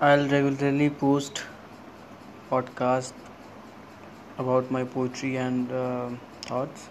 I'll regularly post podcast about my poetry and uh, thoughts.